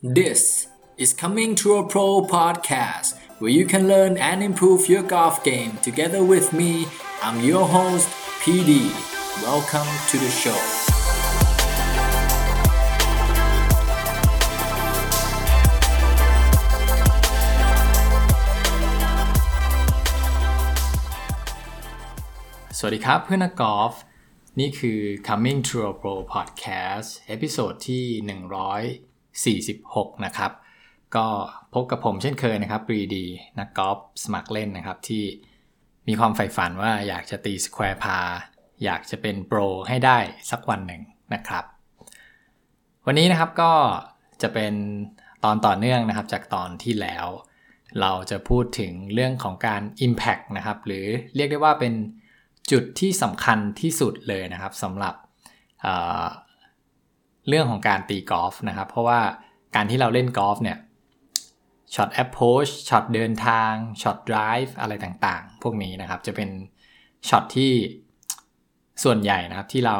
This is Coming to a Pro podcast, where you can learn and improve your golf game together with me. I'm your host, PD. Welcome to the show. สวัสดีครับเพื่อนนักกอล์ฟนี่คือ Coming to a Pro Podcast เอพิโซดที่ 46 นะครับ ก็พบกับผมเช่นเคยนะครับปรีดีนักกอล์ฟสมัครเล่นนะครับ ที่มีความใฝ่ฝันว่าอยากจะตี square par อยากจะเป็นโปรให้ได้สักวันหนึ่งนะครับ วันนี้นะครับก็จะเป็นตอนต่อเนื่องนะครับจากตอนที่แล้ว เราจะพูดถึงเรื่องของการ Impact นะครับ หรือเรียกได้ว่าเป็นจุดที่สำคัญที่สุดเลยนะครับสำหรับ เรื่องของการตีกอล์ฟนะครับ เพราะว่าการที่เราเล่นกอล์ฟเนี่ยช็อต approach ช็อตเดินทางช็อต drive อะไรต่างๆ พวกนี้นะครับจะเป็นช็อตที่ส่วนใหญ่นะครับที่เรา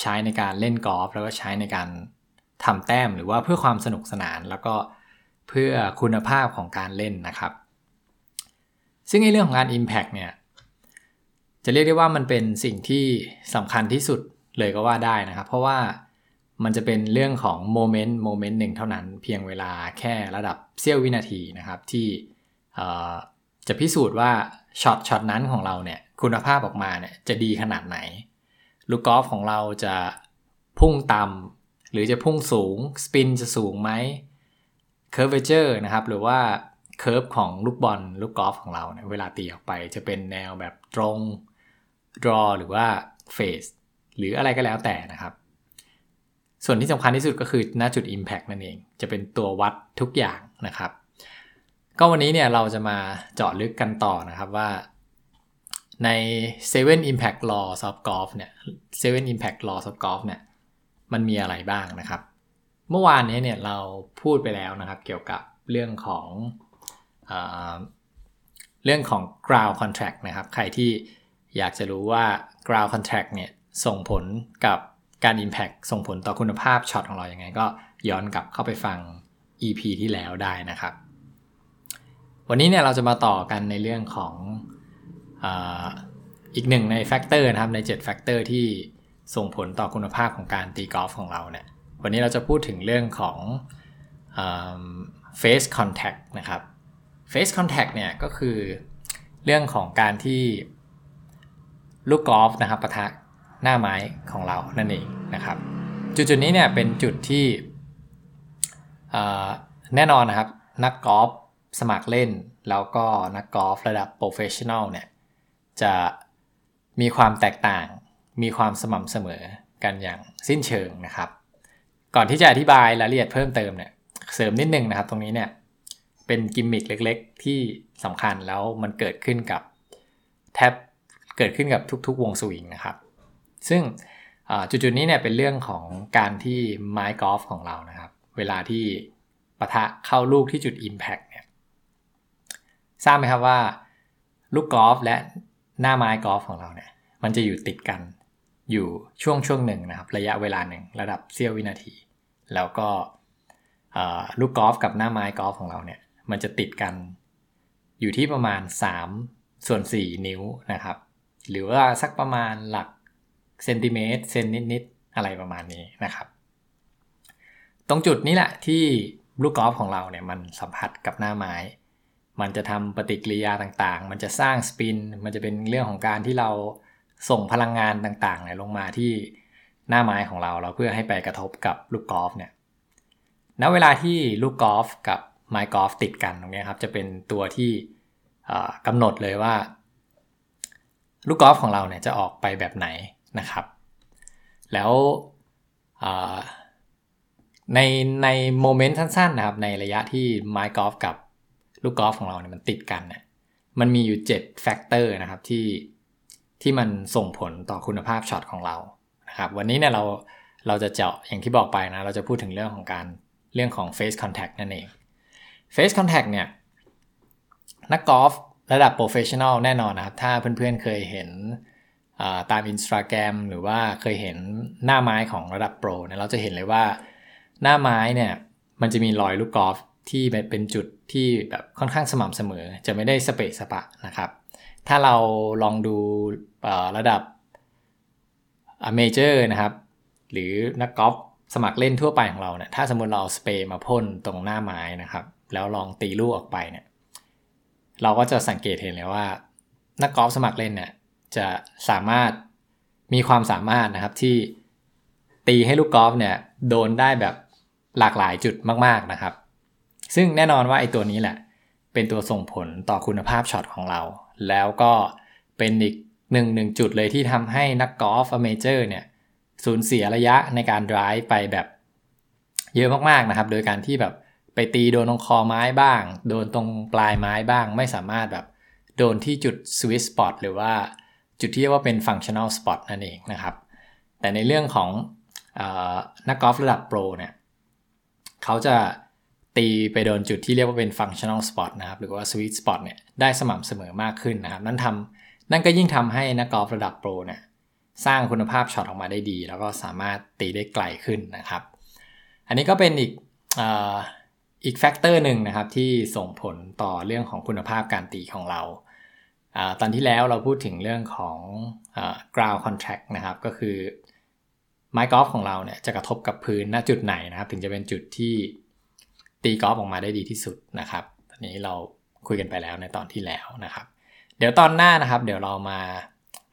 ใช้ในการเล่นกอล์ฟแล้วก็ใช้ในการทำแต้มหรือว่าเพื่อความสนุกสนานแล้วก็เพื่อคุณภาพของการเล่นนะครับ ซึ่งในเรื่องของการ Impact เนี่ยจะเรียกได้ว่ามันเป็นสิ่งที่สำคัญที่สุดเลยก็ว่าได้นะครับ เพราะว่า มันจะเป็นเรื่องของ moment moment หนึ่งเท่านั้นเพียงเวลาแค่ระดับเสี้ยววินาทีนะครับ ที่จะพิสูจน์ว่าช็อตช็อตนั้นของเราเนี่ยคุณภาพออกมาเนี่ยจะดีขนาดไหน ลูกกอล์ฟของเราจะพุ่งต่ำหรือจะพุ่งสูง spin จะสูงไหม curvature นะครับหรือว่า curve ของลูกบอลลูกกอล์ฟของเราเนี่ยเวลาตีออกไปจะเป็นแนวแบบตรง draw หรือว่า fade หรืออะไรก็แล้วแต่นะครับ ส่วนที่สำคัญที่สุดก็คือหน้าจุด impact นั่นเอง จะเป็นตัววัดทุกอย่างนะครับ ก็วันนี้เนี่ยเราจะมาเจาะลึกกันต่อนะครับว่าใน7 impact laws of golf เนี่ย7 impact laws of golf เนี่ยมันมีอะไรบ้างนะครับ เมื่อวานนี้เนี่ยเราพูดไปแล้วนะครับเกี่ยวกับเรื่องของเอเรื่องของ ground contract นะครับ ใครที่อยากจะรู้ว่า ground contract เนี่ยส่งผลกับ การ impact ส่งผลต่อคุณภาพช็อตของเราอยัางไง ก็ย้อนกลับเข้าไปฟัง EP ที่แล้วได้นะครับ วันนี้เนี่ยเราจะมาต่อกันในเรื่องของออีกหนึ่งใน factor นะครับใน7 factor ที่ส่งผลต่อคุณภาพของการตีกอล์ฟของเราเนี่ยวันนี้เราจะพูดถึงเรื่องของ face contact นะครับ face contact เนี่ยก็คือเรื่องของการที่ลูกกอล์ฟนะครับปะทะ หน้าไม้ของเรานั่นเองนะครับ จุดจุดนี้เนี่ยเป็นจุดที่แน่นอนนะครับ นักกอล์ฟสมัครเล่น แล้วก็นักกอล์ฟระดับ professional เนี่ยจะมีความแตกต่าง มีความสม่ำเสมอกันอย่างสิ้นเชิงนะครับ ก่อนที่จะอธิบายรายละเอียดเพิ่มเติมเนี่ยเสริมนิดนึงนะครับ ตรงนี้เนี่ยเป็นกิมมิคเล็กๆ ที่สำคัญแล้วมันเกิดขึ้นกับแทบเกิดขึ้นกับทุกๆ วงสวิงนะครับ ซึ่งจุดๆนี้เนี่ยเป็นเรื่องของการที่ไม้กอล์ฟของเรานะครับ เวลาที่ปะทะเข้าลูกที่จุด Impact เนี่ยทราบไหมครับว่า ลูกกอล์ฟและหน้าไม้กอล์ฟของเราเนี่ยมันจะอยู่ติดกันอยู่ช่วงช่วงหนึ่งนะครับ ระยะเวลาหนึ่งระดับเสี้ยววินาที แล้วก็ลูกกอล์ฟกับหน้าไม้กอล์ฟของเราเนี่ยมันจะติดกันอยู่ที่ประมาณ 3 ส่วน 4 นิ้วนะครับ หรือว่าสักประมาณหลัก เซนติเมตรเซนนิดๆอะไรประมาณนี้นะครับ ตรงจุดนี้แหละที่ลูกกอล์ฟของเราเนี่ยมันสัมผัสกับหน้าไม้ มันจะทำปฏิกิริยาต่างๆ มันจะสร้างสปิน มันจะเป็นเรื่องของการที่เราส่งพลังงานต่างๆเนี่ยลงมาที่หน้าไม้ของเราเราเพื่อให้ไปกระทบกับลูกกอล์ฟเนี่ย ณ เวลาที่ลูกกอล์ฟกับไม้กอล์ฟติดกันตรงนี้ครับจะเป็นตัวที่กำหนดเลยว่า ลูกกอล์ฟของเราเนี่ยจะออกไปแบบไหน นะครับ แล้วในใน moment สั้นๆนะครับในระยะที่ไม้กอล์ฟกับลูกกอล์ฟของเราเนี่ยมันติดกันเนี่ยมันมีอยู่7 factor นะครับที่ที่มันส่งผลต่อคุณภาพช็อตของเรานะครับวันนี้เนี่ยเราเราจะเจาะอย่างที่บอกไปนะเราจะพูดถึงเรื่องของการเรื่องของ face contact นั่นเอง face contact เนี่ยนักกอล์ฟระดับ professional แน่นอนนะครับ ถ้าเพื่อนๆเคยเห็น ตามอินสตาแกรมหรือว่าเคยเห็นหน้าไม้ของระดับโปรเนี่ยเราจะเห็นเลยว่าหน้าไม้เนี่ยมันจะมีรอยลูกกอล์ฟที่เป็นจุดที่แบบค่อนข้างสม่ำเสมอ จะไม่ได้สะเปะสะปะนะครับ ถ้าเราลองดูระดับamateur นะครับ หรือนักกอล์ฟสมัครเล่นทั่วไปของเราเนี่ยถ้าสมมติเราเอาสเปรย์มาพ่นตรงหน้าไม้นะครับ แล้วลองตีลูกออกไปเนี่ยเราก็จะสังเกตเห็นเลยว่านักกอล์ฟสมัครเล่นเนี่ย จะสามารถมีความสามารถนะครับที่ตีให้ลูกกอล์ฟเนี่ยโดนได้แบบหลากหลายจุดมากๆนะครับ ซึ่งแน่นอนว่าไอ้ตัวนี้แหละ เป็นตัวส่งผลต่อคุณภาพช็อตของเรา แล้วก็เป็นอีกหนึ่งหนึ่งจุดเลยที่ทำให้นักกอล์ฟ amateur เนี่ยสูญเสียระยะในการ drive ไปแบบเยอะมากๆนะครับ โดยการที่แบบไปตีโดนตรงคอไม้บ้าง โดนตรงปลายไม้บ้าง ไม่สามารถแบบโดนที่จุด sweet spot หรือว่า จุดที่เรียกว่าเป็น functional spot นั่นเองนะครับ แต่ในเรื่องของอนักกอล์ฟระดับโปรเนี่ยเขาจะตีไปโดนจุดที่เรียกว่าเป็น functional spot นะครับ หรือว่า sweet spot เนี่ยได้สม่ำเสมอมากขึ้นนะครับ นั่นทำนั่นก็ยิ่งทำให้นักกอล์ฟระดับโปรเนี่ยสร้างคุณภาพช็อตออกมาได้ดี แล้วก็สามารถตีได้ไกลขึ้นนะครับ อันนี้ก็เป็นอีกอีก factor หนึ่งนะครับที่ส่งผลต่อเรื่องของคุณภาพการตีของเรา ตอนที่แล้วเราพูดถึงเรื่องของอ ground contact นะครับก็คือไม้กอล์ฟของเราเนี่ยจะกระทบกับพื้นณจุดไหนนะครับ ถึงจะเป็นจุดที่ตีกอล์ฟออกมาได้ดีที่สุดนะครับอันนี้เราคุยกันไปแล้วในตอนที่แล้วนะครับ เดี๋ยวตอนหน้านะครับ เดี๋ยวเรามา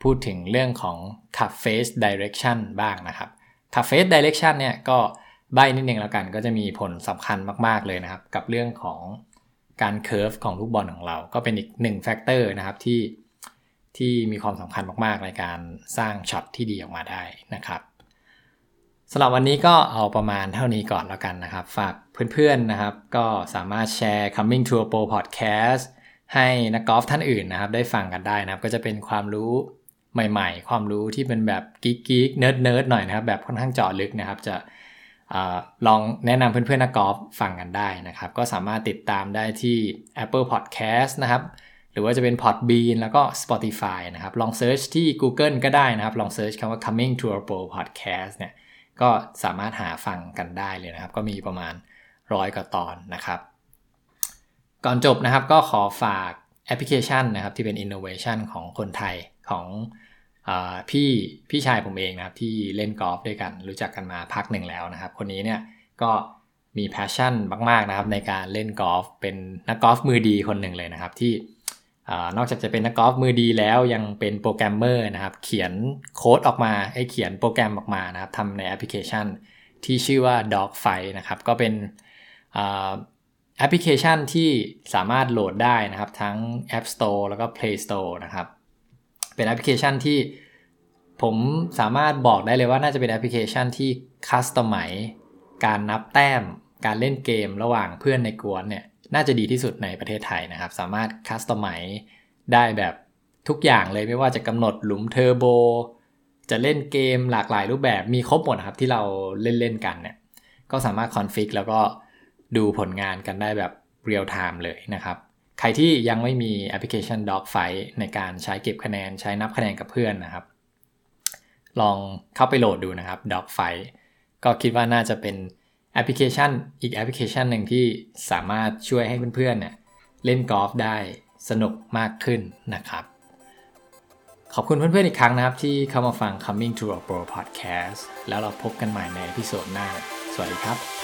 พูดถึงเรื่องของ cup face direction บ้างนะครับ cup face direction เนี่ยก็ใบนิดนึงแล้วกันก็จะมีผลสำคัญมาก ๆเลยนะครับ กับเรื่องของ การ curve ของลูกบอลของเรา ก็เป็นอีกหนึ่ง factor นะครับที่ที่มีความสำคัญมากๆ ในการสร้างช็อตที่ดีออกมาได้นะครับสำหรับวันนี้ก็เอาประมาณเท่านี้ก่อนแล้วกันนะครับ ฝากเพื่อนๆนะครับ ก็สามารถแชร์ Coming to a Pro Podcast ให้นักกอล์ฟท่านอื่นนะครับ ได้ฟังกันได้นะครับ ก็จะเป็นความรู้ใหม่ๆ ความรู้ที่เป็นแบบ geek geek nerd nerd หน่อยนะครับ แบบค่อนข้างเจาะลึกนะครับ จะ ลองแนะนำเพื่อนๆนักกอล์ฟฟังกันได้นะครับ ก็สามารถติดตามได้ที่ Apple Podcast นะครับหรือว่าจะเป็น Podbean แล้วก็ Spotify นะครับ ลอง search ที่ Google ก็ได้นะครับ ลอง search คำว่า Coming to a Pro Podcast เนี่ย ก็สามารถหาฟังกันได้เลยนะครับ ก็มีประมาณร้อยกว่าตอนนะครับ ก่อนจบนะครับก็ขอฝากแอปพลิเคชันนะครับ ที่เป็น innovation ของคนไทยของ พี่พี่ชายผมเองนะครับที่เล่นกอล์ฟด้วยกันรู้จักกันมาพักหนึ่งแล้วนะครับ คนนี้เนี่ยก็มี passion มากๆนะครับในการเล่นกอล์ฟเป็นนักกอล์ฟมือดีคนหนึ่งเลยนะครับที่นอกจากจะเป็นนักกอล์ฟมือดีแล้วยังเป็นโปรแกรมเมอร์นะครับ เขียนโค้ดออกมาให้เขียนโปรแกรมออกมานะครับทำในแอปพลิเคชันที่ชื่อว่า Dogfight นะครับ ก็เป็นแอปพลิเคชันที่สามารถโหลดได้นะครับ ทั้ง App Store แล้วก็ Play Store นะครับ เป็นแอปพลิเคชันที่ผมสามารถบอกได้เลยว่าน่าจะเป็นแอปพลิเคชันที่ customize การนับแต้ม การเล่นเกมระหว่างเพื่อนในก๊วนเนี่ยน่าจะดีที่สุดในประเทศไทยนะครับ สามารถ customize ได้แบบทุกอย่างเลยไม่ว่าจะกำหนดหลุมเทอร์โบจะเล่นเกมหลากหลายรูปแบบมีครบหมดครับที่เราเล่นเล่นกันเนี่ยก็สามารถ config แล้วก็ดูผลงานกันได้แบบเรียลไทม์เลยนะครับ ใครที่ยังไม่มีแอปพลิเคชัน Dogfight ในการใช้เก็บคะแนนใช้นับคะแนนกับเพื่อนนะครับ ลองเข้าไปโหลดดูนะครับ Dogfight ก็คิดว่าน่าจะเป็นแอปพลิเคชันอีกแอปพลิเคชันหนึ่งที่สามารถช่วยให้เพื่อนๆเนี่ยเล่นกอล์ฟได้สนุกมากขึ้นนะครับ ขอบคุณเพื่อนๆอีกครั้งนะครับ ที่เข้ามาฟัง Coming to a Pro Podcast แล้วเราพบกันใหม่ใน episode หน้า สวัสดีครับ